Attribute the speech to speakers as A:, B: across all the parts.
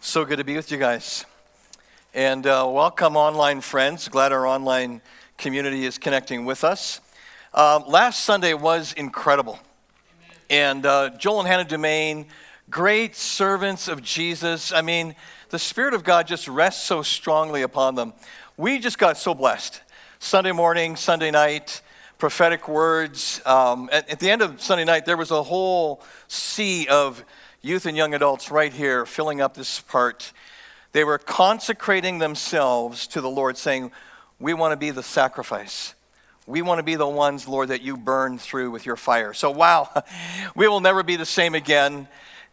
A: So good to be with you guys. And uh, welcome, online friends. Glad our online community is connecting with us. Um, last Sunday was incredible. And uh, Joel and Hannah Dumaine, great servants of Jesus. I mean, the Spirit of God just rests so strongly upon them. We just got so blessed. Sunday morning, Sunday night, prophetic words. Um, at, at the end of Sunday night, there was a whole sea of youth and young adults right here filling up this part. They were consecrating themselves to the Lord, saying, We want to be the sacrifice. We want to be the ones, Lord, that you burn through with your fire. So, wow, we will never be the same again.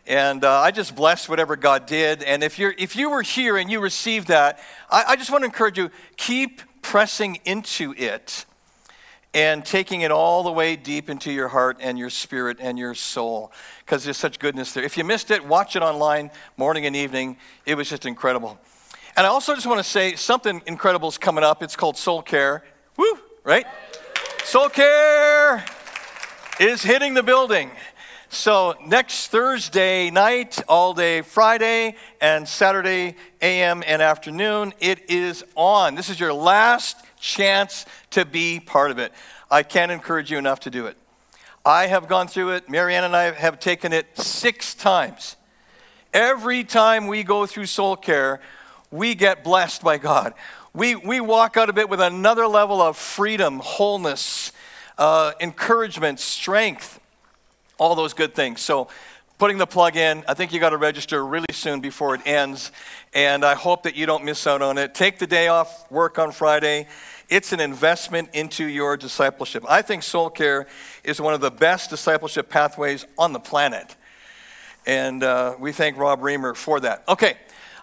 A: And uh, I just bless whatever God did. And if, you're, if you were here and you received that, I, I just want to encourage you keep pressing into it and taking it all the way deep into your heart and your spirit and your soul because there's such goodness there. If you missed it, watch it online morning and evening. It was just incredible. And I also just want to say something incredible is coming up. It's called Soul Care. Woo, right? Soul Care is hitting the building. So next Thursday night, all day Friday, and Saturday AM and afternoon, it is on. This is your last chance to be part of it. I can't encourage you enough to do it. I have gone through it. Marianne and I have taken it six times. Every time we go through soul care, we get blessed by God. We, we walk out of it with another level of freedom, wholeness, uh, encouragement, strength, all those good things. So, putting the plug in, I think you got to register really soon before it ends. And I hope that you don't miss out on it. Take the day off work on Friday it's an investment into your discipleship. I think soul care is one of the best discipleship pathways on the planet. And uh, we thank Rob Reimer for that. Okay,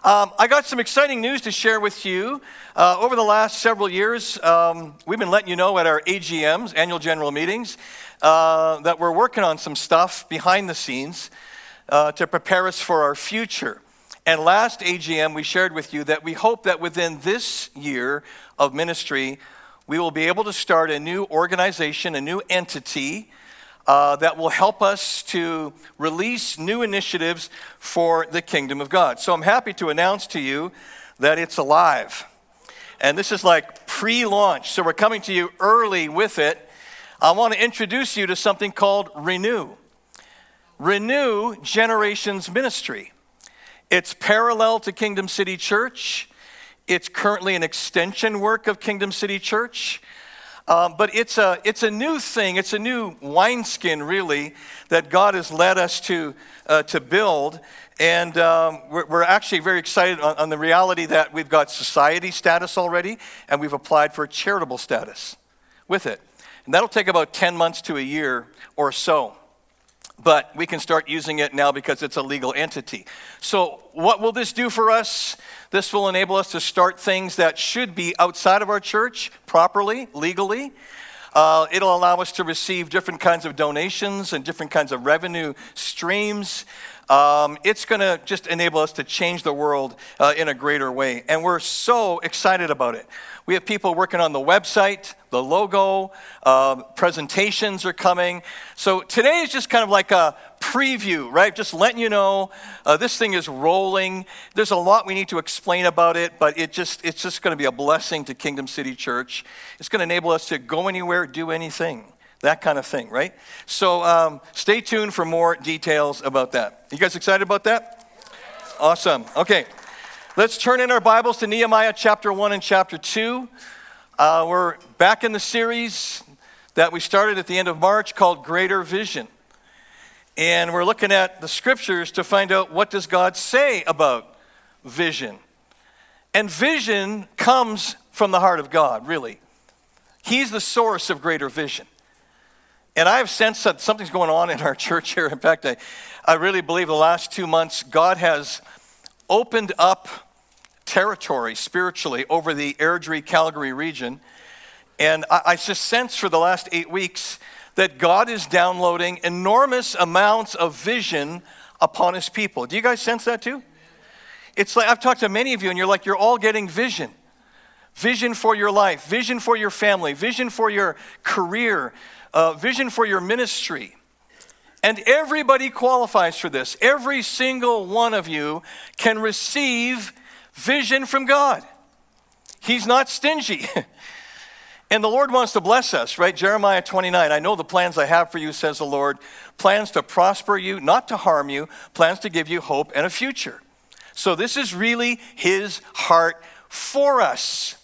A: um, I got some exciting news to share with you. Uh, over the last several years, um, we've been letting you know at our AGMs, annual general meetings, uh, that we're working on some stuff behind the scenes uh, to prepare us for our future. And last AGM, we shared with you that we hope that within this year of ministry, we will be able to start a new organization, a new entity uh, that will help us to release new initiatives for the kingdom of God. So I'm happy to announce to you that it's alive. And this is like pre launch, so we're coming to you early with it. I want to introduce you to something called Renew. Renew Generations Ministry. It's parallel to Kingdom City Church. It's currently an extension work of Kingdom City Church. Um, but it's a, it's a new thing, it's a new wineskin, really, that God has led us to, uh, to build. And um, we're, we're, actually very excited on, on the reality that we've got society status already, and we've applied for charitable status with it. And that'll take about 10 months to a year or so but we can start using it now because it's a legal entity. So, what will this do for us? This will enable us to start things that should be outside of our church properly, legally. Uh, it'll allow us to receive different kinds of donations and different kinds of revenue streams. Um, it's going to just enable us to change the world uh, in a greater way. And we're so excited about it. We have people working on the website, the logo, uh, presentations are coming. So today is just kind of like a preview, right? Just letting you know uh, this thing is rolling. There's a lot we need to explain about it, but it just it's just going to be a blessing to Kingdom City Church. It's going to enable us to go anywhere, do anything, that kind of thing, right? So um, stay tuned for more details about that. You guys excited about that? Awesome. Okay. Let's turn in our Bibles to Nehemiah chapter 1 and chapter 2. Uh, we're back in the series that we started at the end of March called Greater Vision. And we're looking at the scriptures to find out what does God say about vision. And vision comes from the heart of God, really. He's the source of greater vision. And I have sensed that something's going on in our church here. In fact, I, I really believe the last two months God has opened up territory spiritually over the Airdrie Calgary region. And I, I just sense for the last eight weeks that God is downloading enormous amounts of vision upon his people. Do you guys sense that too? It's like I've talked to many of you, and you're like, you're all getting vision vision for your life, vision for your family, vision for your career, uh, vision for your ministry. And everybody qualifies for this. Every single one of you can receive vision from God. He's not stingy. and the Lord wants to bless us, right? Jeremiah 29 I know the plans I have for you, says the Lord plans to prosper you, not to harm you, plans to give you hope and a future. So, this is really His heart for us.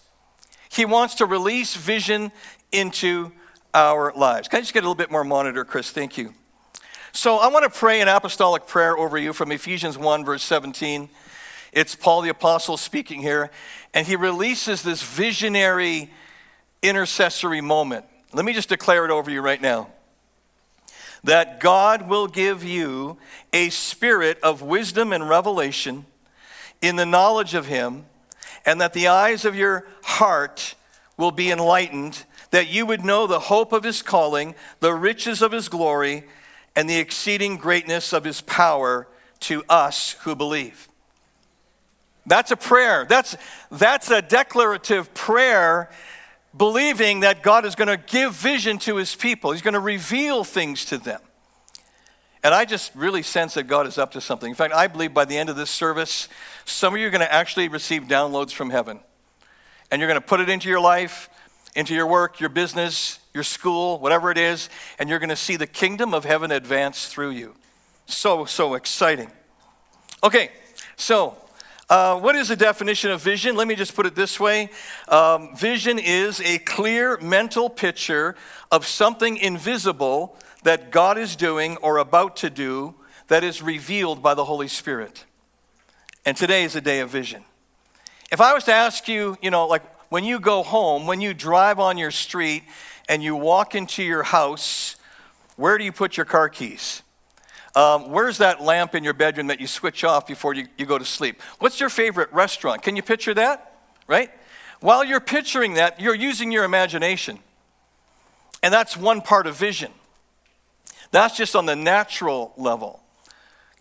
A: He wants to release vision into our lives. Can I just get a little bit more monitor, Chris? Thank you. So, I want to pray an apostolic prayer over you from Ephesians 1, verse 17. It's Paul the Apostle speaking here, and he releases this visionary intercessory moment. Let me just declare it over you right now that God will give you a spirit of wisdom and revelation in the knowledge of Him, and that the eyes of your heart will be enlightened, that you would know the hope of His calling, the riches of His glory, and the exceeding greatness of His power to us who believe. That's a prayer. That's, that's a declarative prayer, believing that God is going to give vision to his people. He's going to reveal things to them. And I just really sense that God is up to something. In fact, I believe by the end of this service, some of you are going to actually receive downloads from heaven. And you're going to put it into your life, into your work, your business, your school, whatever it is, and you're going to see the kingdom of heaven advance through you. So, so exciting. Okay, so uh, what is the definition of vision? Let me just put it this way um, Vision is a clear mental picture of something invisible that God is doing or about to do that is revealed by the Holy Spirit. And today is a day of vision. If I was to ask you, you know, like when you go home, when you drive on your street and you walk into your house, where do you put your car keys? Um, where's that lamp in your bedroom that you switch off before you, you go to sleep? What's your favorite restaurant? Can you picture that? Right? While you're picturing that, you're using your imagination. And that's one part of vision. That's just on the natural level.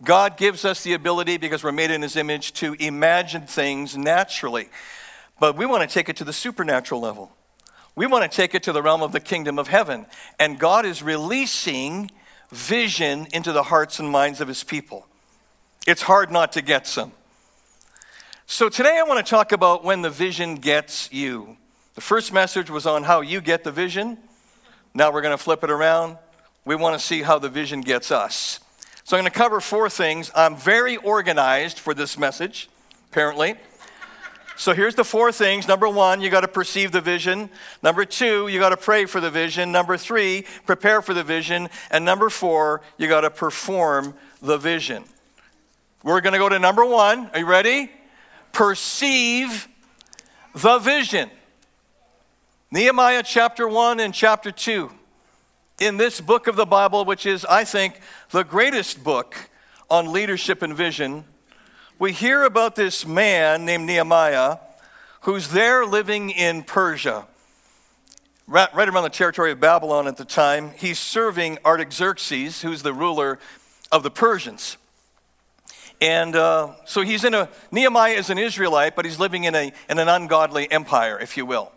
A: God gives us the ability, because we're made in His image, to imagine things naturally. But we want to take it to the supernatural level. We want to take it to the realm of the kingdom of heaven. And God is releasing vision into the hearts and minds of his people. It's hard not to get some. So today I want to talk about when the vision gets you. The first message was on how you get the vision. Now we're going to flip it around. We want to see how the vision gets us. So I'm going to cover four things. I'm very organized for this message, apparently. So here's the four things. Number one, you got to perceive the vision. Number two, you got to pray for the vision. Number three, prepare for the vision. And number four, you got to perform the vision. We're going to go to number one. Are you ready? Perceive the vision. Nehemiah chapter 1 and chapter 2. In this book of the Bible, which is, I think, the greatest book on leadership and vision, we hear about this man named Nehemiah who's there living in Persia, right, right, around the territory of Babylon at the time. He's serving Artaxerxes, who's the ruler of the Persians. And uh, so he's in a, Nehemiah is an Israelite, but he's living in, a, in an ungodly empire, if you will.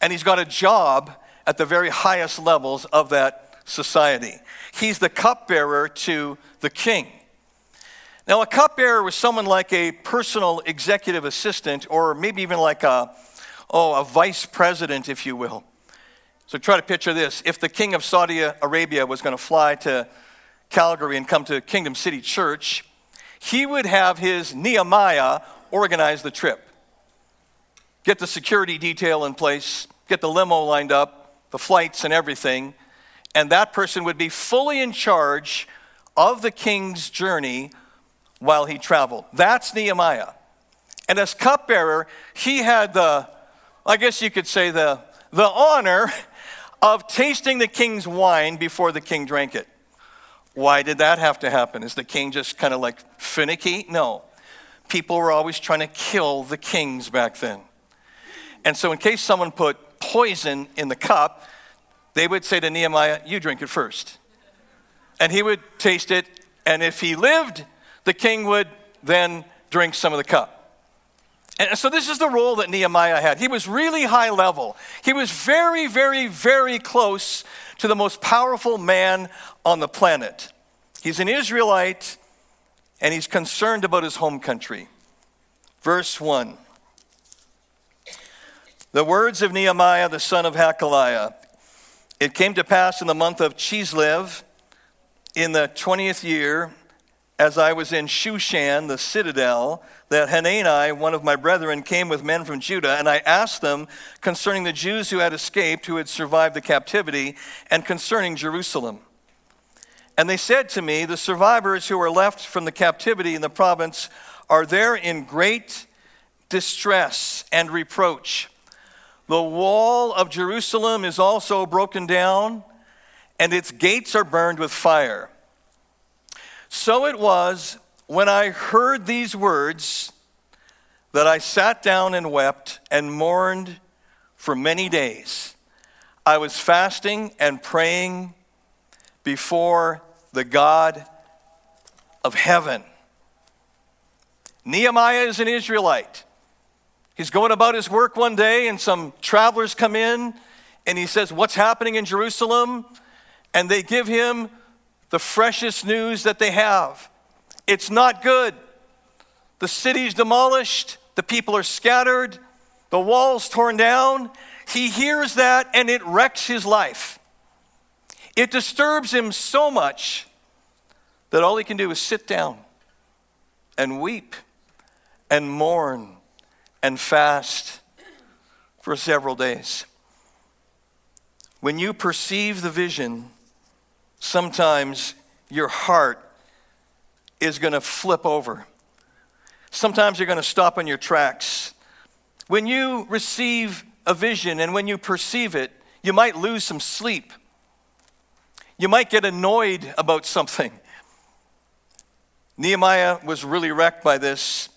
A: And he's got a job at the very highest levels of that society. He's the cupbearer to the king. Now, a cupbearer was someone like a personal executive assistant, or maybe even like a, oh, a vice president, if you will. So try to picture this. If the king of Saudi Arabia was going to fly to Calgary and come to Kingdom City Church, he would have his Nehemiah organize the trip. Get the security detail in place, get the limo lined up, the flights and everything, and that person would be fully in charge of the king's journey while he traveled. That's Nehemiah. And as cupbearer, he had the, I guess you could say, the, the honor of tasting the king's wine before the king drank it. Why did that have to happen? Is the king just kind of like finicky? No. People were always trying to kill the kings back then. And so, in case someone put poison in the cup, they would say to Nehemiah, You drink it first. And he would taste it, and if he lived, the king would then drink some of the cup. And so, this is the role that Nehemiah had. He was really high level. He was very, very, very close to the most powerful man on the planet. He's an Israelite and he's concerned about his home country. Verse 1 The words of Nehemiah, the son of Hachaliah. It came to pass in the month of Chislev, in the 20th year, as I was in Shushan, the citadel, that Hanani, one of my brethren, came with men from Judah, and I asked them concerning the Jews who had escaped, who had survived the captivity, and concerning Jerusalem. And they said to me, The survivors who are left from the captivity in the province are there in great distress and reproach. The wall of Jerusalem is also broken down, and its gates are burned with fire. So it was when I heard these words that I sat down and wept and mourned for many days. I was fasting and praying before the God of heaven. Nehemiah is an Israelite. He's going about his work one day, and some travelers come in, and he says, What's happening in Jerusalem? And they give him the freshest news that they have. It's not good. The city's demolished, the people are scattered, the walls torn down. He hears that, and it wrecks his life. It disturbs him so much that all he can do is sit down and weep and mourn and fast for several days. When you perceive the vision, sometimes your heart is going to flip over. Sometimes you're going to stop in your tracks. When you receive a vision and when you perceive it, you might lose some sleep. You might get annoyed about something. Nehemiah was really wrecked by this.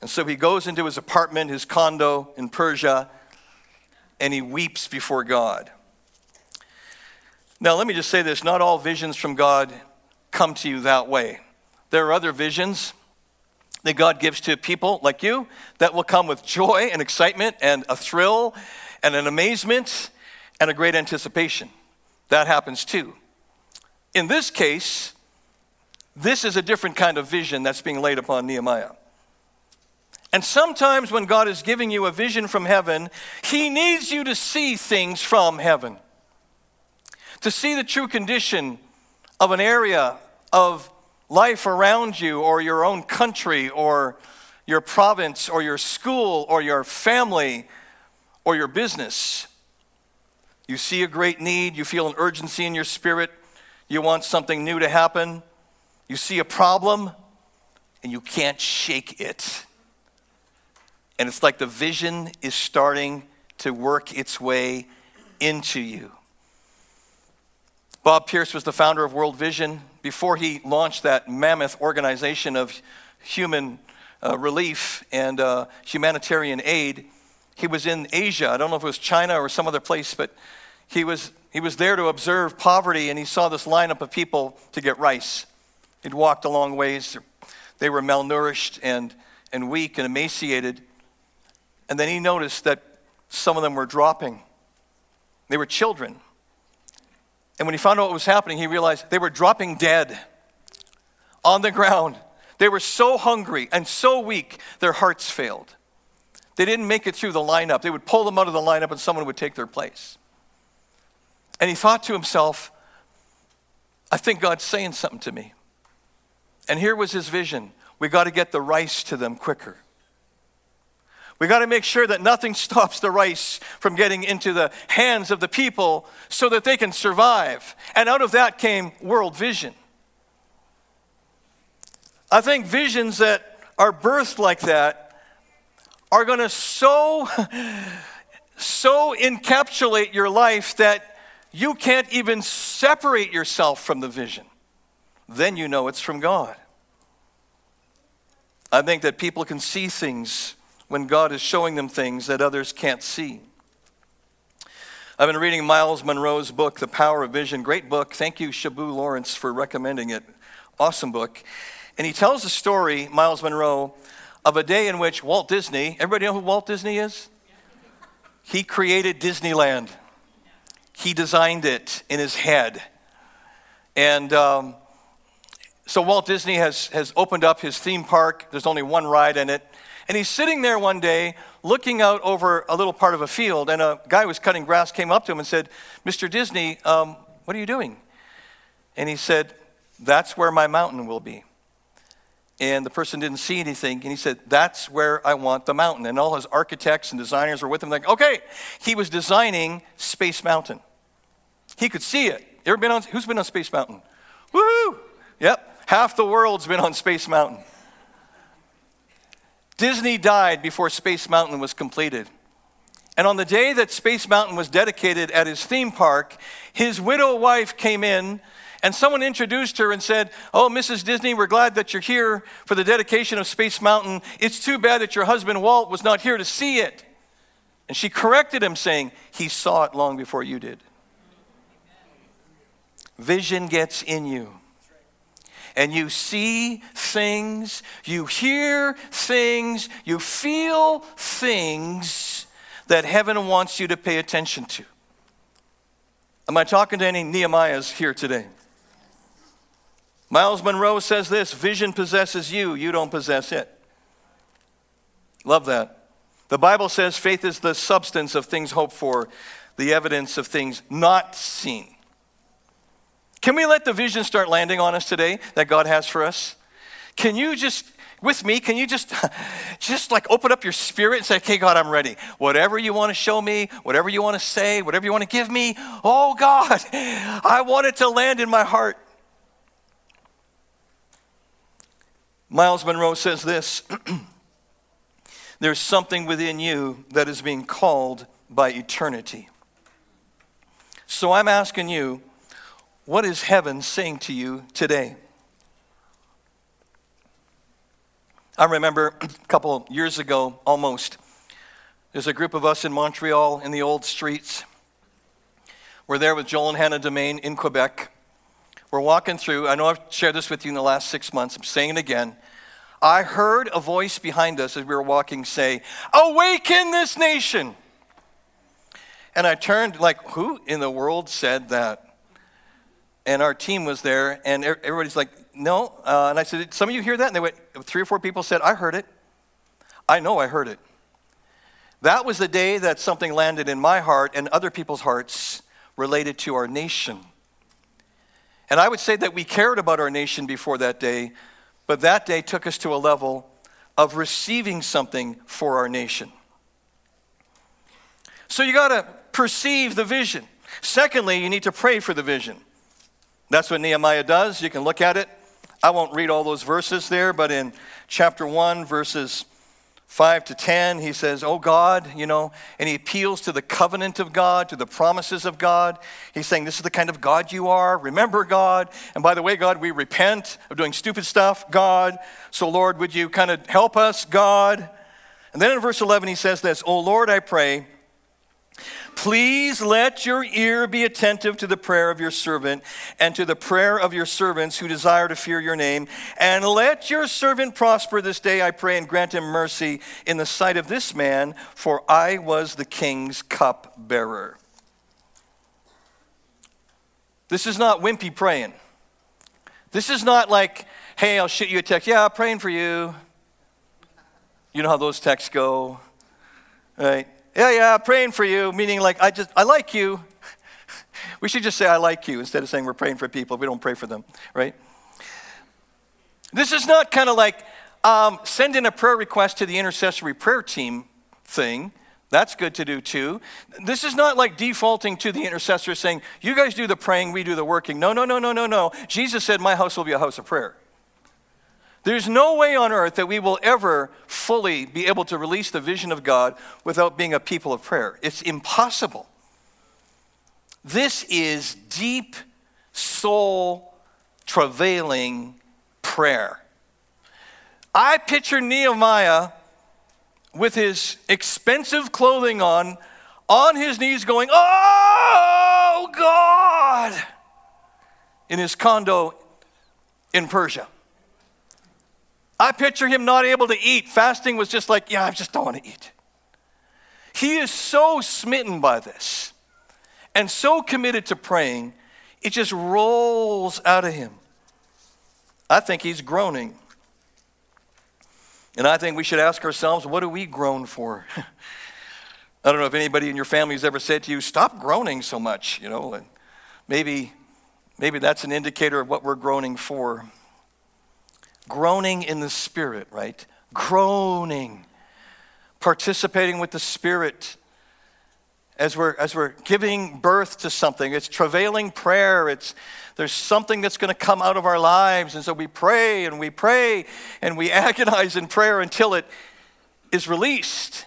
A: And so he goes into his apartment, his condo in Persia, and he weeps before God. Now, let me just say this not all visions from God come to you that way. There are other visions that God gives to people like you that will come with joy and excitement and a thrill and an amazement and a great anticipation. That happens too. In this case, this is a different kind of vision that's being laid upon Nehemiah. And sometimes when God is giving you a vision from heaven, He needs you to see things from heaven. To see the true condition of an area of life around you, or your own country, or your province, or your school, or your family, or your business. You see a great need, you feel an urgency in your spirit, you want something new to happen, you see a problem, and you can't shake it. And it's like the vision is starting to work its way into you. Bob Pierce was the founder of World Vision. Before he launched that mammoth organization of human uh, relief and uh, humanitarian aid, he was in Asia. I don't know if it was China or some other place, but he was, he was there to observe poverty and he saw this lineup of people to get rice. He'd walked a long ways. They were malnourished and, and weak and emaciated. And then he noticed that some of them were dropping. They were children. And when he found out what was happening, he realized they were dropping dead on the ground. They were so hungry and so weak, their hearts failed. They didn't make it through the lineup. They would pull them out of the lineup and someone would take their place. And he thought to himself, I think God's saying something to me. And here was his vision we got to get the rice to them quicker. We got to make sure that nothing stops the rice from getting into the hands of the people so that they can survive. And out of that came world vision. I think visions that are birthed like that are going to so so encapsulate your life that you can't even separate yourself from the vision, then you know it's from God. I think that people can see things when God is showing them things that others can't see. I've been reading Myles Munroe's book, The Power of Vision. Great book. Thank you, Shabu Lawrence, for recommending it. Awesome book. And he tells the story, Myles Munroe, of a day in which Walt Disney, everybody know who Walt Disney is? He created Disneyland he designed it in his head. And, um, So Walt Disney has, has opened up his theme park. There's only one ride in it. And he's sitting there one day looking out over a little part of a field, and a guy who was cutting grass came up to him and said, Mr. Disney, um, what are you doing? And he said, That's where my mountain will be. And the person didn't see anything, and he said, That's where I want the mountain. And all his architects and designers were with him, like, Okay, he was designing Space Mountain. He could see it. Ever been on, who's been on Space Mountain? Woohoo! Yep, Half the world's been on Space Mountain. Disney died before Space Mountain was completed. And on the day that Space Mountain was dedicated at his theme park, his widow wife came in and someone introduced her and said, Oh, Mrs. Disney, we're glad that you're here for the dedication of Space Mountain. It's too bad that your husband Walt was not here to see it. And she corrected him, saying, He saw it long before you did. Vision gets in you and you see things, you hear things, you feel things that heaven wants you to pay attention to. Am I talking to any Nehemiahs here today? Myles Munroe says this vision possesses you, you don't possess it. Love that. The Bible says faith is the substance of things hoped for, the evidence of things not seen. Can we let the vision start landing on us today that God has for us? Can you just with me can you just just like open up your spirit and say okay god i'm ready. Whatever you want to show me whatever you want to say whatever you want to give me oh god i want it to land in my heart. Myles Munroe says this there's something within you that is being called by eternity. So i'm asking you what is heaven saying to you today? I remember a couple years ago, almost, there's a group of us in Montreal in the old streets. We're there with Joel and Hannah Dumaine in Quebec. We're walking through. I know I've shared this with you in the last six months. I'm saying it again. I heard a voice behind us as we were walking say, Awaken this nation. And I turned, like, who in the world said that? And our team was there, and everybody's like, no. Uh, and I said, some of you hear that? And they went, three or four people said, I heard it. I know I heard it. That was the day that something landed in my heart and other people's hearts related to our nation. And I would say that we cared about our nation before that day, but that day took us to a level of receiving something for our nation. So you got to perceive the vision. Secondly, you need to pray for the vision. That's what Nehemiah does. You can look at it. I won't read all those verses there, but in chapter 1, verses 5 to 10, he says, Oh God, you know, and he appeals to the covenant of God, to the promises of God. He's saying, This is the kind of God you are. Remember, God. And by the way, God, we repent of doing stupid stuff, God. So, Lord, would you kind of help us, God? And then in verse 11, he says this, Oh Lord, I pray Please let your ear be attentive to the prayer of your servant and to the prayer of your servants who desire to fear your name. And let your servant prosper this day, I pray, and grant him mercy in the sight of this man, for I was the king's cup bearer. This is not wimpy praying. This is not like, hey, I'll shoot you a text. Yeah, I'm praying for you. You know how those texts go, right? Yeah, yeah, praying for you, meaning like, I just, I like you. we should just say, I like you, instead of saying we're praying for people. We don't pray for them, right? This is not kind of like um, send in a prayer request to the intercessory prayer team thing. That's good to do too. This is not like defaulting to the intercessor saying, You guys do the praying, we do the working. No, no, no, no, no, no. Jesus said, My house will be a house of prayer. There's no way on earth that we will ever fully be able to release the vision of God without being a people of prayer. It's impossible. This is deep, soul travailing prayer. I picture Nehemiah with his expensive clothing on, on his knees, going, Oh God, in his condo in Persia. I picture him not able to eat. Fasting was just like, yeah, I just don't want to eat. He is so smitten by this and so committed to praying, it just rolls out of him. I think he's groaning. And I think we should ask ourselves, what do we groan for? I don't know if anybody in your family has ever said to you, stop groaning so much, you know, and maybe, maybe that's an indicator of what we're groaning for. Groaning in the Spirit, right? Groaning, participating with the Spirit as we're, as we're giving birth to something. It's travailing prayer. It's, there's something that's going to come out of our lives. And so we pray and we pray and we agonize in prayer until it is released.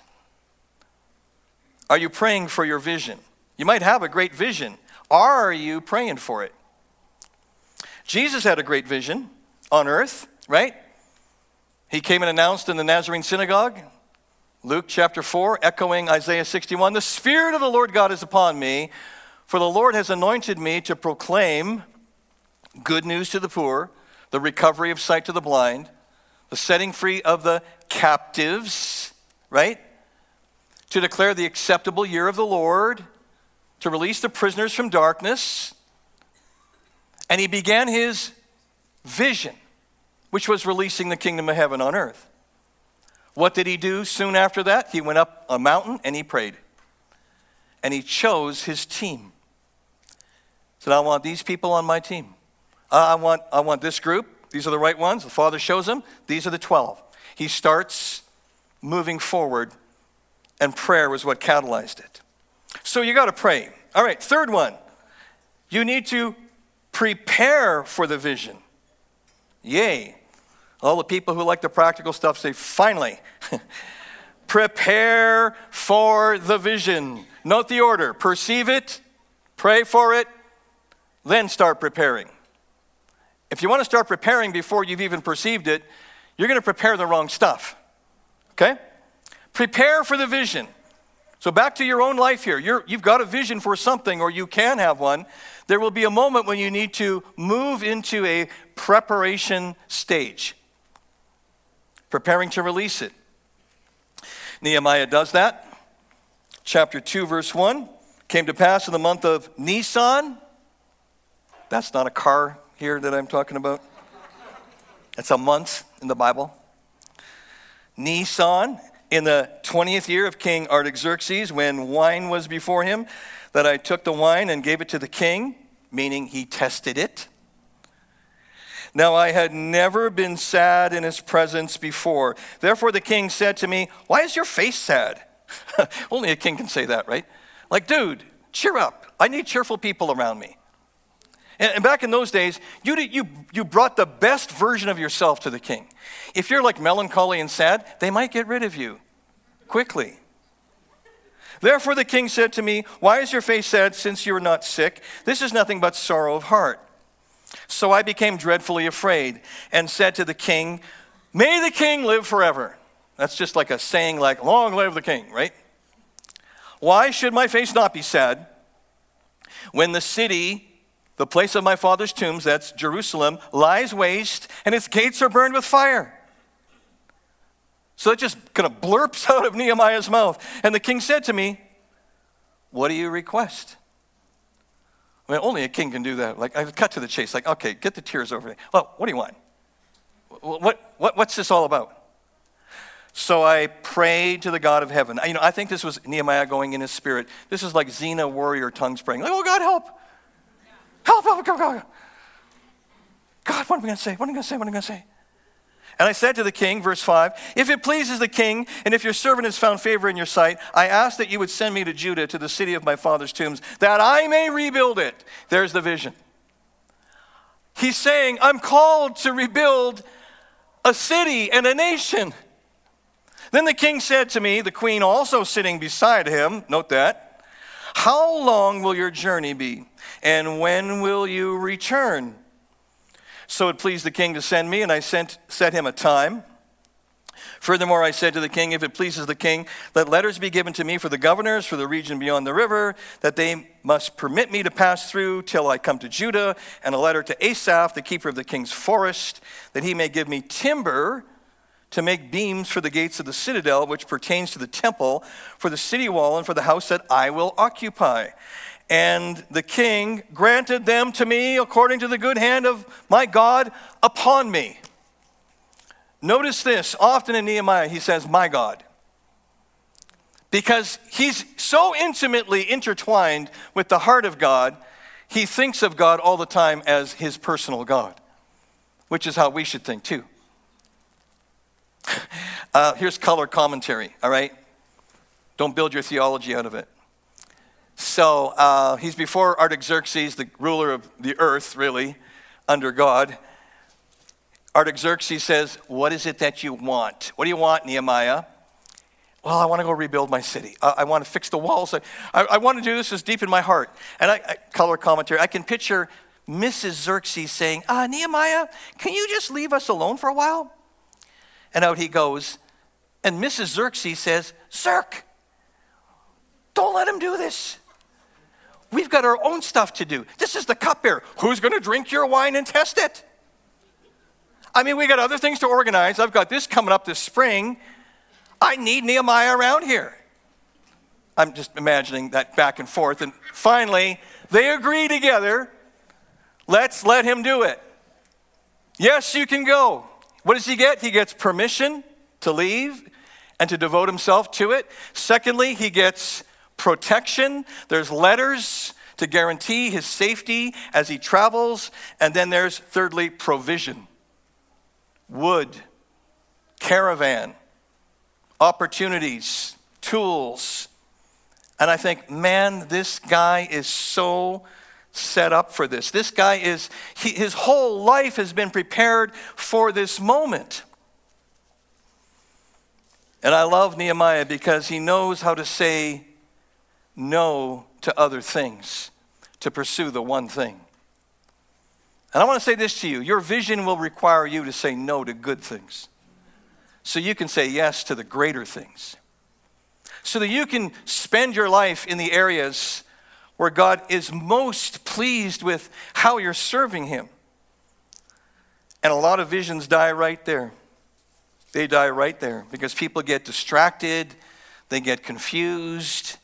A: Are you praying for your vision? You might have a great vision. Are you praying for it? Jesus had a great vision on earth, right? He came and announced in the Nazarene synagogue Luke chapter 4, echoing Isaiah 61 The Spirit of the Lord God is upon me, for the Lord has anointed me to proclaim good news to the poor, the recovery of sight to the blind, the setting free of the captives, right? To declare the acceptable year of the Lord, to release the prisoners from darkness. And he began his vision, which was releasing the kingdom of heaven on earth. What did he do soon after that? He went up a mountain and he prayed. And he chose his team. He said, I want these people on my team. I want, I want this group. These are the right ones. The Father shows them. These are the 12. He starts moving forward, and prayer was what catalyzed it. So you got to pray. All right, third one. You need to prepare for the vision. Yay. All the people who like the practical stuff say, finally, prepare for the vision. Note the order perceive it, pray for it, then start preparing. If you want to start preparing before you've even perceived it, you're going to prepare the wrong stuff. Okay? Prepare for the vision. So, back to your own life here. you have got a vision for something, or you can have one. There will be a moment when you need to move into a preparation stage preparing to release it. Nehemiah does that. Chapter 2, verse 1 came to pass in the month of Nisan. That's not a car here that I'm talking about. It's a month in the Bible. Nisan, in the 20th year of King Artaxerxes, when wine was before him, that I took the wine and gave it to the king, meaning he tested it. Now I had never been sad in his presence before. Therefore the king said to me, Why is your face sad? Only a king can say that, right? Like, dude, cheer up. I need cheerful people around me. And, back in those days, you, you, you brought the best version of yourself to the king. If you're like melancholy and sad, they might get rid of you quickly. Therefore the king said to me, Why is your face sad since you are not sick? This is nothing but sorrow of heart. So I became dreadfully afraid and said to the king, May the king live forever. That's just like a saying, like, Long live the king, right? Why should my face not be sad when the city, the place of my father's tombs, that's Jerusalem, lies waste and its gates are burned with fire? So it just kind of blurps out of Nehemiah's mouth. And the king said to me, What do you request? Only a king can do that. Like, I cut to the chase. Like, okay, get the tears over there. Well, what do you want? What, what, what's this all about? So I prayed to the God of heaven. You know, I think this was Nehemiah going in his spirit. This is like Xena warrior tongue spraying. Like, oh God, help! Help, help, help, God. God, what am I going to say? What am I going to say? What am I going to say? And I said to the king, verse 5, If it pleases the king, and if your servant has found favor in your sight, I ask that you would send me to Judah, to the city of my father's tombs, that I may rebuild it. There's the vision. He's saying, I'm called to rebuild a city and a nation. Then the king said to me, the queen also sitting beside him, note that, How long will your journey be? And when will you return? So it pleased the king to send me, and I sent, set him a time. Furthermore, I said to the king, If it pleases the king, let letters be given to me for the governors for the region beyond the river, that they must permit me to pass through till I come to Judah, and a letter to Asaph, the keeper of the king's forest, that he may give me timber to make beams for the gates of the citadel, which pertains to the temple, for the city wall, and for the house that I will occupy. And the king granted them to me according to the good hand of my God upon me. Notice this often in Nehemiah, he says, My God. Because he's so intimately intertwined with the heart of God, he thinks of God all the time as his personal God, which is how we should think too. Uh, here's color commentary, all right? Don't build your theology out of it. So uh, he's before Artaxerxes, the ruler of the earth, really, under God. Artaxerxes says, What is it that you want? What do you want, Nehemiah? Well, I want to go rebuild my city. I, I want to fix the walls. I, I, I, want to do this. It's deep in my heart. And I, I color commentary. I can picture Mrs. Xerxes saying, uh, Nehemiah, can you just leave us alone for a while? And out he goes. And Mrs. Xerxes says, Zerk, don't let him do this. We've got our own stuff to do. This is the cupbearer. Who's going to drink your wine and test it? I mean, we got other things to organize. I've got this coming up this spring. I need Nehemiah around here. I'm just imagining that back and forth. And finally, they agree together. Let's let him do it. Yes, you can go. What does he get? He gets permission to leave and to devote himself to it. Secondly, he gets protection. There's letters to guarantee his safety as he travels. And then there's, thirdly, provision wood, caravan, opportunities, tools. And I think, man, this guy is so set up for this. This guy is, he, his whole life has been prepared for this moment. And I love Nehemiah because he knows how to say no to other things to pursue the one thing. And I want to say this to you your vision will require you to say no to good things so you can say yes to the greater things. So that you can spend your life in the areas where God is most pleased with how you're serving Him. And a lot of visions die right there. They die right there because people get distracted, they get confused.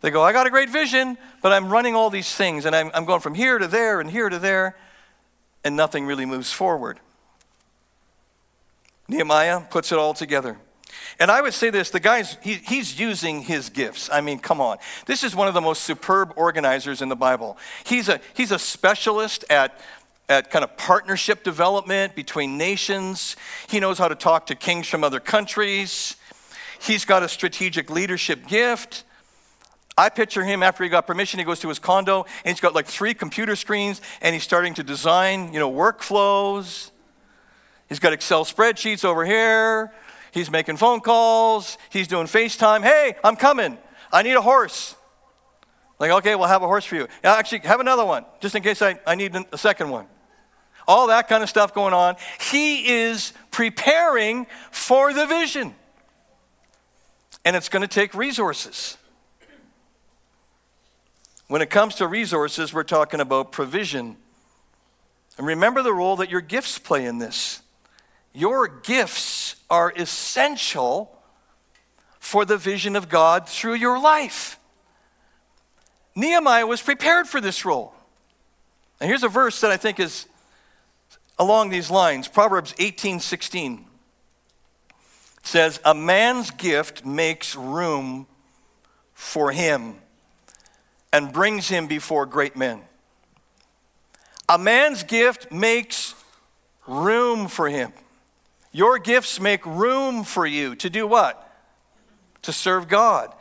A: They go, I got a great vision, but I'm running all these things and I'm, I'm going from here to there and here to there, and nothing really moves forward. Nehemiah puts it all together. And I would say this the guy's, he, he's using his gifts. I mean, come on. This is one of the most superb organizers in the Bible. He's a, he's a specialist at, at kind of partnership development between nations. He knows how to talk to kings from other countries. He's got a strategic leadership gift. I picture him after he got permission, he goes to his condo and he's got like three computer screens and he's starting to design, you know, workflows He's got Excel spreadsheets over here. He's making phone calls. He's doing FaceTime. Hey, I'm coming. I need a horse. Like, okay, we'll have a horse for you. Actually, have another one, just in case I, I need a second one. All that kind of stuff going on. He is preparing for the vision. And it's going to take resources. When it comes to resources, we're talking about provision. And remember the role that your gifts play in this. Your gifts are essential for the vision of God through your life. Nehemiah was prepared for this role. And here's a verse that I think is along these lines Proverbs 18 16 says, A man's gift makes room for him and brings him before great men. A man's gift makes room for him. Your gifts make room for you to do what? To serve God,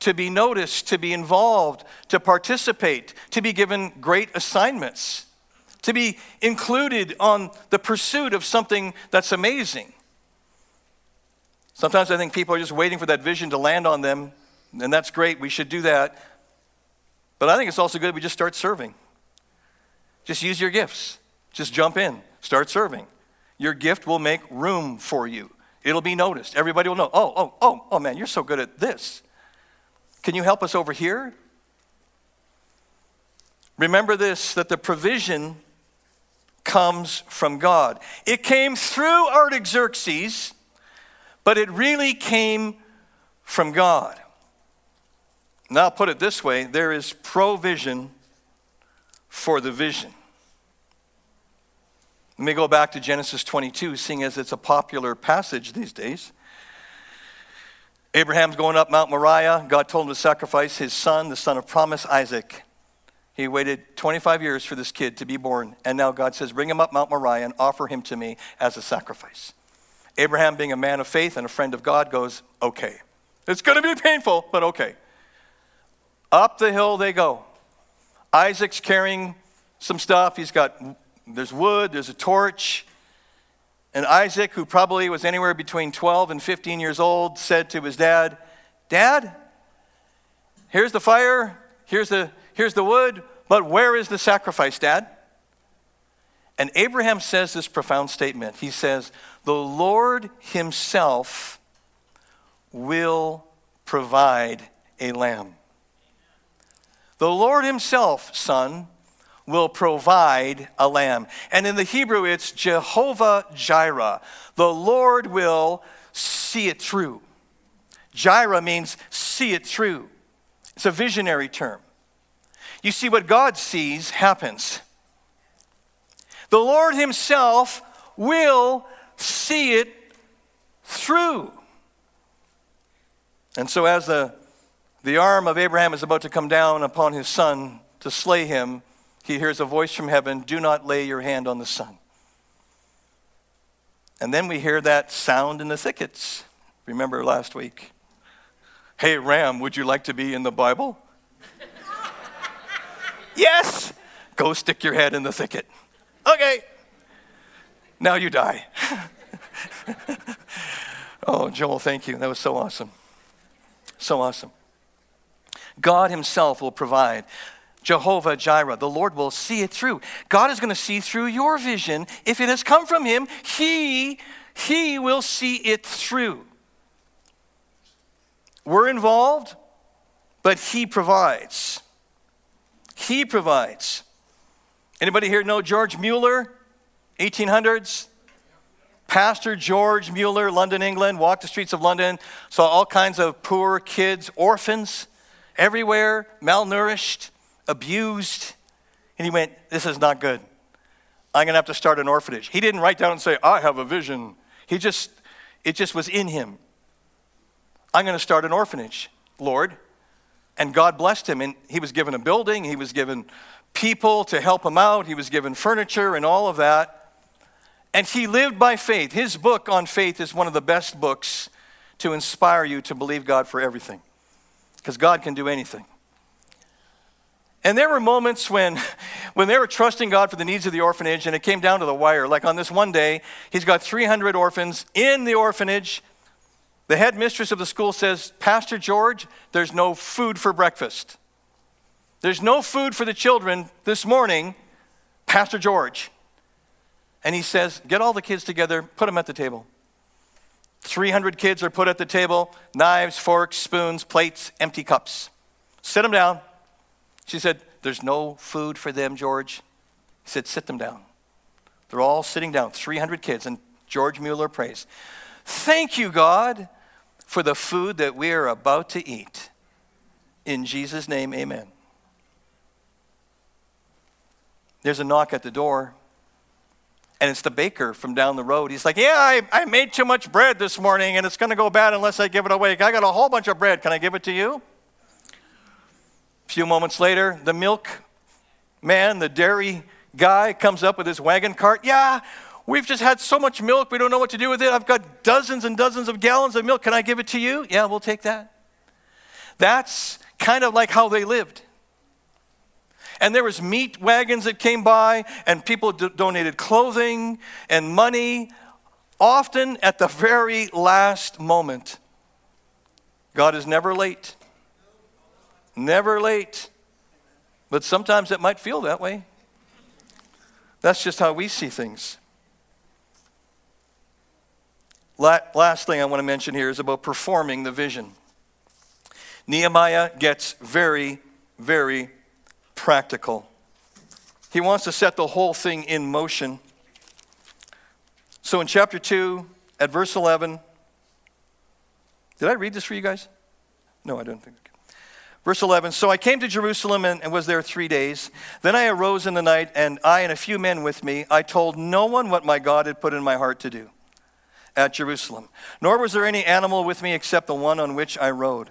A: to be noticed, to be involved, to participate, to be given great assignments, to be included on the pursuit of something that's amazing. Sometimes I think people are just waiting for that vision to land on them, and that's great. We should do that. But I think it's also good we just start serving. Just use your gifts. Just jump in, start serving your gift will make room for you. It'll be noticed. Everybody will know, oh, oh, oh, oh man, you're so good at this. Can you help us over here? Remember this that the provision comes from God. It came through Artaxerxes, but it really came from God. Now, I'll put it this way there is provision for the vision. Let me go back to Genesis 22, seeing as it's a popular passage these days. Abraham's going up Mount Moriah. God told him to sacrifice his son, the son of promise, Isaac. He waited 25 years for this kid to be born, and now God says, Bring him up Mount Moriah and offer him to me as a sacrifice. Abraham, being a man of faith and a friend of God, goes, Okay. It's going to be painful, but okay. Up the hill they go. Isaac's carrying some stuff. He's got, there's wood, there's a torch. And Isaac, who probably was anywhere between 12 and 15 years old, said to his dad, Dad, here's the fire, here's the, here's the wood, but where is the sacrifice, Dad? And Abraham says this profound statement. He says, The Lord Himself will provide a lamb. The Lord Himself, son, will provide a lamb. And in the Hebrew, it's Jehovah Jireh. The Lord will see it through. Jireh means see it through, it's a visionary term. You see, what God sees happens. The Lord Himself will see it through. And so, as the the arm of Abraham is about to come down upon his son to slay him. He hears a voice from heaven Do not lay your hand on the son. And then we hear that sound in the thickets. Remember last week? Hey, Ram, would you like to be in the Bible? yes! Go stick your head in the thicket. Okay. Now you die. oh, Joel, thank you. That was so awesome. So awesome. God Himself will provide. Jehovah Jireh, the Lord will see it through. God is going to see through your vision. If it has come from Him, He, He will see it through. We're involved, but He provides. He provides. Anybody here know George Mueller? 1800s? Pastor George Mueller, London, England, walked the streets of London, saw all kinds of poor kids, orphans everywhere, malnourished, abused. And he went, This is not good. I'm going to have to start an orphanage. He didn't write down and say, I have a vision. He just, it just was in him. I'm going to start an orphanage, Lord. And God blessed him. And he was given a building, he was given people to help him out, he was given furniture and all of that. And he lived by faith. His book on faith is one of the best books to inspire you to believe God for everything because God can do anything. And there were moments when, when they were trusting God for the needs of the orphanage, and it came down to the wire. Like on this one day, he's got 300 orphans in the orphanage. The head mistress of the school says, Pastor George, there's no food for breakfast. There's no food for the children this morning, Pastor George. And he says, Get all the kids together, put them at the table. 300 kids are put at the table knives, forks, spoons, plates, empty cups. Sit them down. She said, There's no food for them, George. He said, Sit them down. They're all sitting down, 300 kids. And George Mueller prays, Thank you, God, for the food that we are about to eat. In Jesus' name, amen. There's a knock at the door and it's the baker from down the road. He's like, Yeah, I, I made too much bread this morning and it's going to go bad unless I give it away. I got a whole bunch of bread. Can I give it to you? A few moments later, the milk man, the dairy guy, comes up with his wagon cart. Yeah, we've just had so much milk, we don't know what to do with it. I've got dozens and dozens of gallons of milk. Can I give it to you? Yeah, we'll take that. That's kind of like how they lived and there was meat wagons that came by and people d- donated clothing and money often at the very last moment. God is never late. Never late. But sometimes it might feel that way. That's just how we see things. Last thing i want to mention here is about performing the vision. Nehemiah gets very very practical. He wants to set the whole thing in motion. So in chapter 2, at verse 11, did I read this for you guys? No, I don't think. Verse 11 So I came to Jerusalem and, and, was there three days. Then I arose in the night, and I and a few men with me, I told no one what my God had put in my heart to do at Jerusalem. Nor was there any animal with me except the one on which I rode.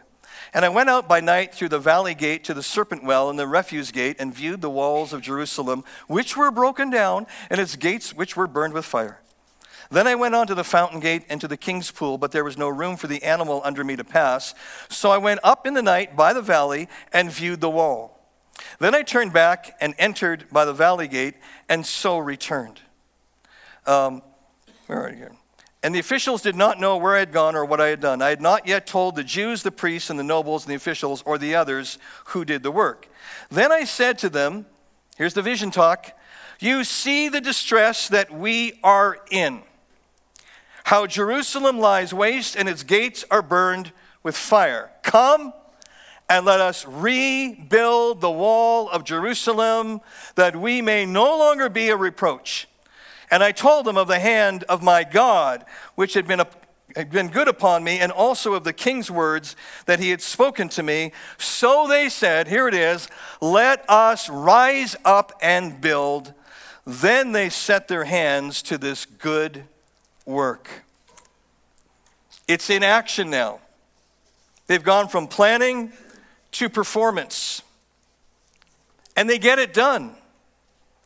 A: And I went out by night through the valley gate to the serpent well and the refuse gate, and viewed the walls of Jerusalem, which were broken down, and its gates, which were burned with fire. Then I went on to the fountain gate and to the king's pool, but there was no room for the animal under me to pass. So I went up in the night by the valley and viewed the wall. Then I turned back and entered by the valley gate, and so returned. Um, where are you? And the officials did not know where I had gone or what I had done. I had not yet told the Jews, the priests, and the nobles, and the officials, or the others who did the work. Then I said to them, Here's the vision talk. You see the distress that we are in how Jerusalem lies waste and its gates are burned with fire. Come and let us rebuild the wall of Jerusalem that we may no longer be a reproach. And I told them of the hand of my God, which had been, had been good upon me, and also of the king's words that he had spoken to me. So they said, Here it is, let us rise up and build. Then they set their hands to this good work. It's in action now. They've gone from planning to performance. And they get it done.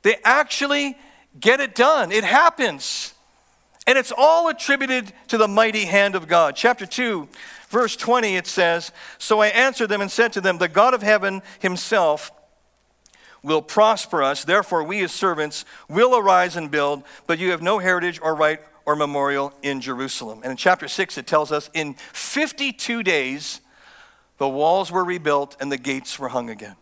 A: They actually get it done. It happens. And it's all attributed to the mighty hand of God. Chapter 2, verse 20, it says So I answered them and said to them, The God of heaven himself will prosper us. Therefore, we as servants will arise and build, but you have no heritage or right or memorial in Jerusalem. And in chapter 6, it tells us in 52 days, the walls were rebuilt and the gates were hung again.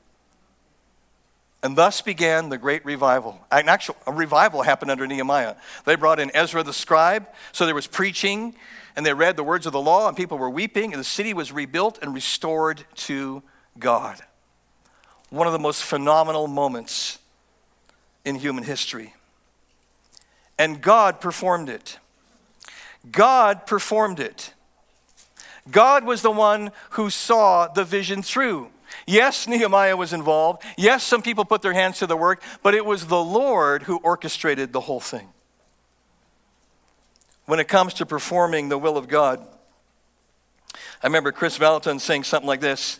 A: And thus began the great revival. An actual a revival happened under Nehemiah. They brought in Ezra the scribe, so there was preaching, and they read the words of the law, and people were weeping, and the city was rebuilt and restored to God. One of the most phenomenal moments in human history and God performed it. God performed it. God was the one who saw the vision through. Yes, Nehemiah was involved. Yes, some people put their hands to the work, but it was the Lord who orchestrated the whole thing. When it comes to performing the will of God, I remember Kris Vallotton saying something like this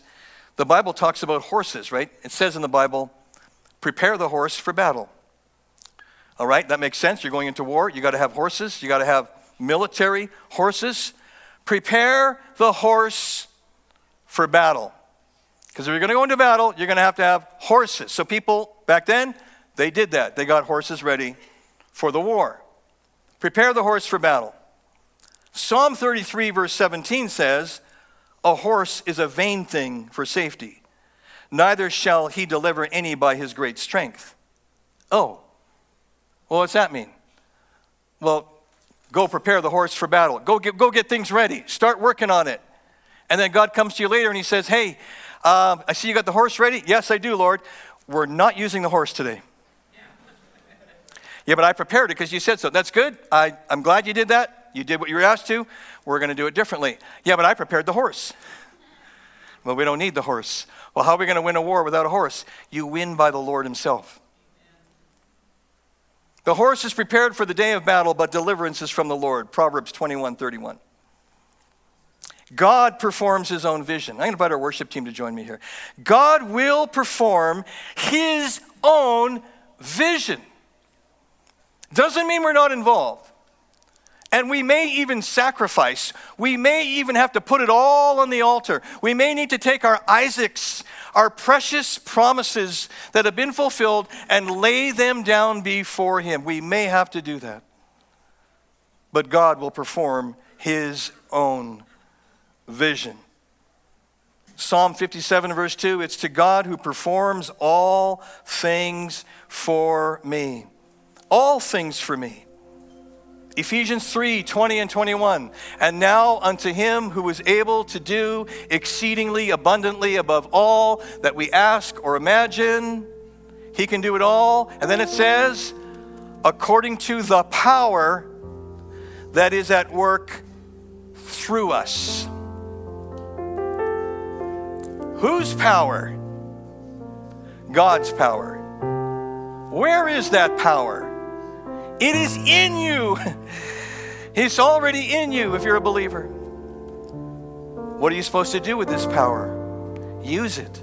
A: The Bible talks about horses, right? It says in the Bible, prepare the horse for battle. All right, that makes sense. You're going into war. You got to have horses. You got to have military horses. Prepare the horse for battle. Because if you're going to go into battle, you're going to have to have horses. So people back then, they did that. They got horses ready for the war. Prepare the horse for battle. Psalm 33, verse 17 says, A horse is a vain thing for safety, neither shall he deliver any by his great strength. Oh, well, what's that mean? Well, go prepare the horse for battle. Go get, go get things ready. Start working on it. And then God comes to you later and he says, Hey, uh, I see you got the horse ready. Yes, I do, Lord. We're not using the horse today. yeah, but I prepared it because you said so. That's good. I, I'm glad you did that. You did what you were asked to. We're going to do it differently. Yeah, but I prepared the horse. Well, we don't need the horse. Well, how are we going to win a war without a horse? You win by the Lord Himself. The horse is prepared for the day of battle, but deliverance is from the Lord. Proverbs 21 31. God performs his own vision. I'm going to invite our worship team to join me here. God will perform his own vision. Doesn't mean we're not involved. And we may even sacrifice. We may even have to put it all on the altar. We may need to take our Isaacs, our precious promises that have been fulfilled, and lay them down before Him. We may have to do that. But God will perform His own vision. Psalm 57, verse 2 it's to God who performs all things for me. All things for me. Ephesians 3 20 and 21. And now unto him who is able to do exceedingly abundantly above all that we ask or imagine, he can do it all. And then it says, according to the power that is at work through us. Whose power? God's power. Where is that power? It is in you. It's already in you if you're a believer. What are you supposed to do with this power? Use it.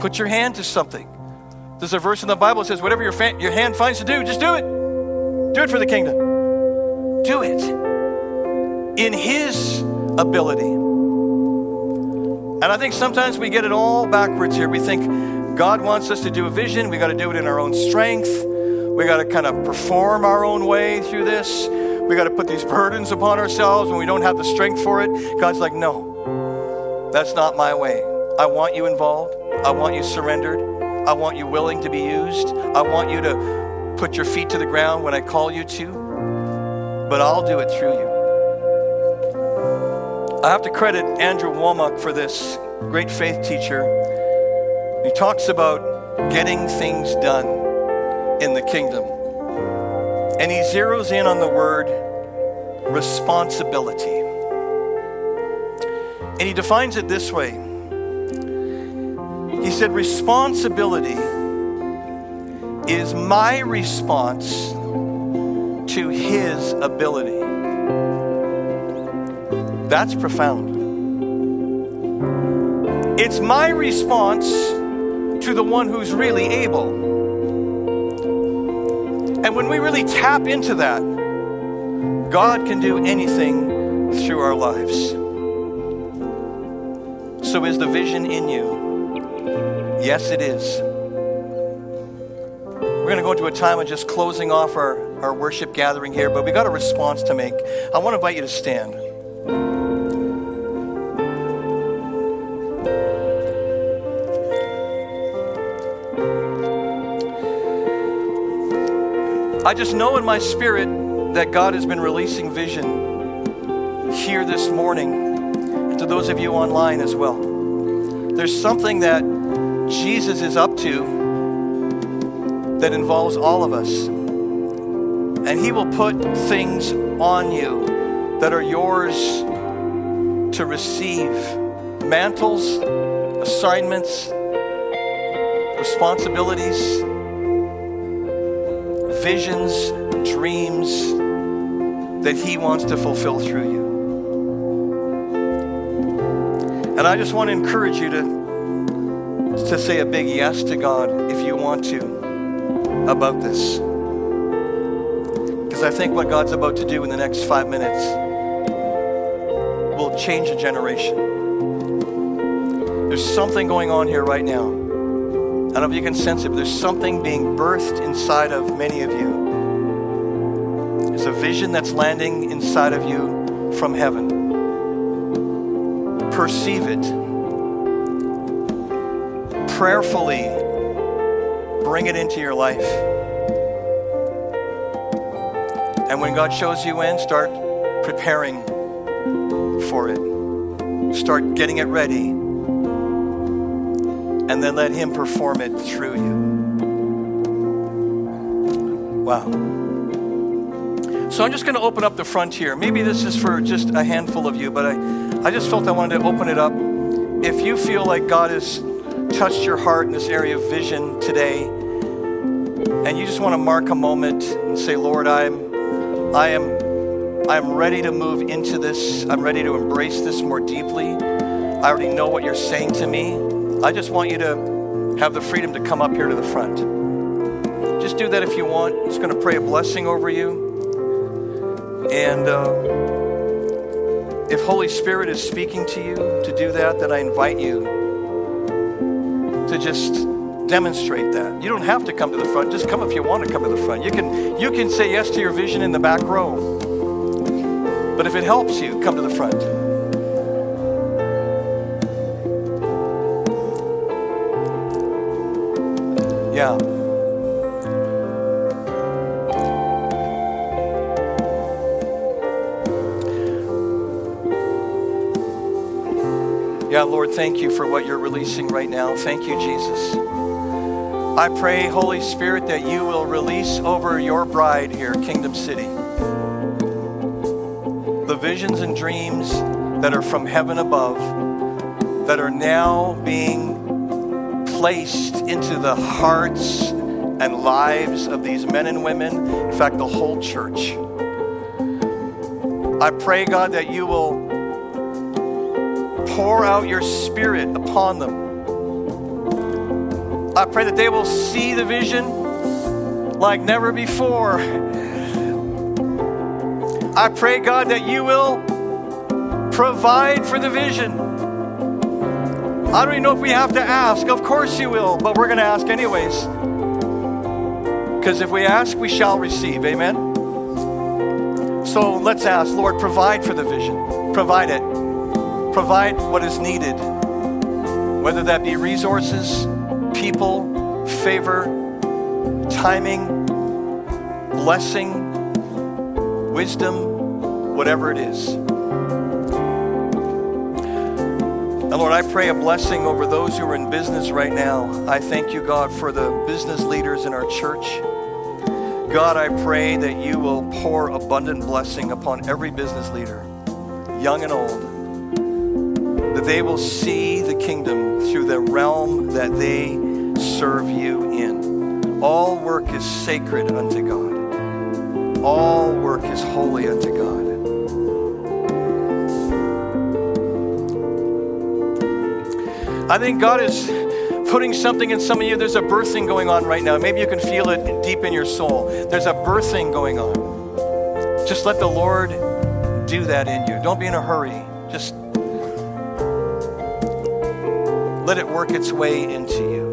A: Put your hand to something. There's a verse in the Bible that says, whatever your, fa- your hand finds to do, just do it. Do it for the kingdom. Do it in His ability. And I think sometimes we get it all backwards here. We think God wants us to do a vision, we got to do it in our own strength. We got to kind of perform our own way through this. We got to put these burdens upon ourselves when we don't have the strength for it. God's like, no, that's not my way. I want you involved. I want you surrendered. I want you willing to be used. I want you to put your feet to the ground when I call you to. But I'll do it through you. I have to credit Andrew Wommack for this great faith teacher. He talks about getting things done in the kingdom. And he zeroes in on the word responsibility. And he defines it this way He said, Responsibility is my response to his ability. That's profound. It's my response to the one who's really able. And when we really tap into that, God can do anything through our lives. So, is the vision in you? Yes, it is. We're going to go into a time of just closing off our, our worship gathering here, but we got a response to make. I want to invite you to stand. I just know in my spirit that God has been releasing vision here this morning to those of you online as well. There's something that Jesus is up to that involves all of us. And He will put things on you that are yours to receive mantles, assignments, responsibilities visions, dreams that He wants to fulfill through you. And I just want to encourage you to, to say a big yes to God if you want to about this. Because I think what God's about to do in the next five minutes will change a generation. There's something going on here right now I don't know if you can sense it, but there's something being birthed inside of many of you. There's a vision that's landing inside of you from heaven. Perceive it. Prayerfully bring it into your life. And when God shows you in, start preparing for it. Start getting it ready and then let Him perform it through you. Wow. So I'm just going to open up the frontier. Maybe this is for just a handful of you, but I, I just felt I wanted to open it up. If you feel like God has touched your heart in this area of vision today, and you just want to mark a moment and say, Lord, I'm, I am, I'm ready to move into this. I'm ready to embrace this more deeply. I already know what you're saying to me. I just want you to have the freedom to come up here to the front. Just do that if you want. I'm just going to pray a blessing over you. And uh, if Holy Spirit is speaking to you to do that, then I invite you to just demonstrate that. You don't have to come to the front. Just come if you want to come to the front. You can you can say yes to your vision in the back row. But if it helps you, come to the front. Yeah. Yeah, Lord, thank you for what you're releasing right now. Thank you, Jesus. I pray, Holy Spirit, that you will release over your bride here, Kingdom City, the visions and dreams that are from heaven above that are now being placed into the hearts and lives of these men and women, in fact, the whole church. I pray, God, that you will pour out your spirit upon them. I pray that they will see the vision like never before. I pray, God, that you will provide for the vision. I don't even know if we have to ask. Of course you will, but we're going to ask anyways. Because if we ask, we shall receive. Amen? So let's ask, Lord, provide for the vision. Provide it. Provide what is needed, whether that be resources, people, favor, timing, blessing, wisdom, whatever it is. And Lord, I pray a blessing over those who are in business right now. I thank you, God, for the business leaders in our church. God, I pray that you will pour abundant blessing upon every business leader, young and old, that they will see the kingdom through the realm that they serve you in. All work is sacred unto God, all work is holy unto God. I think God is putting something in some of you. There's a birthing going on right now. Maybe you can feel it deep in your soul. There's a birthing going on. Just let the Lord do that in you. Don't be in a hurry. Just let it work its way into you.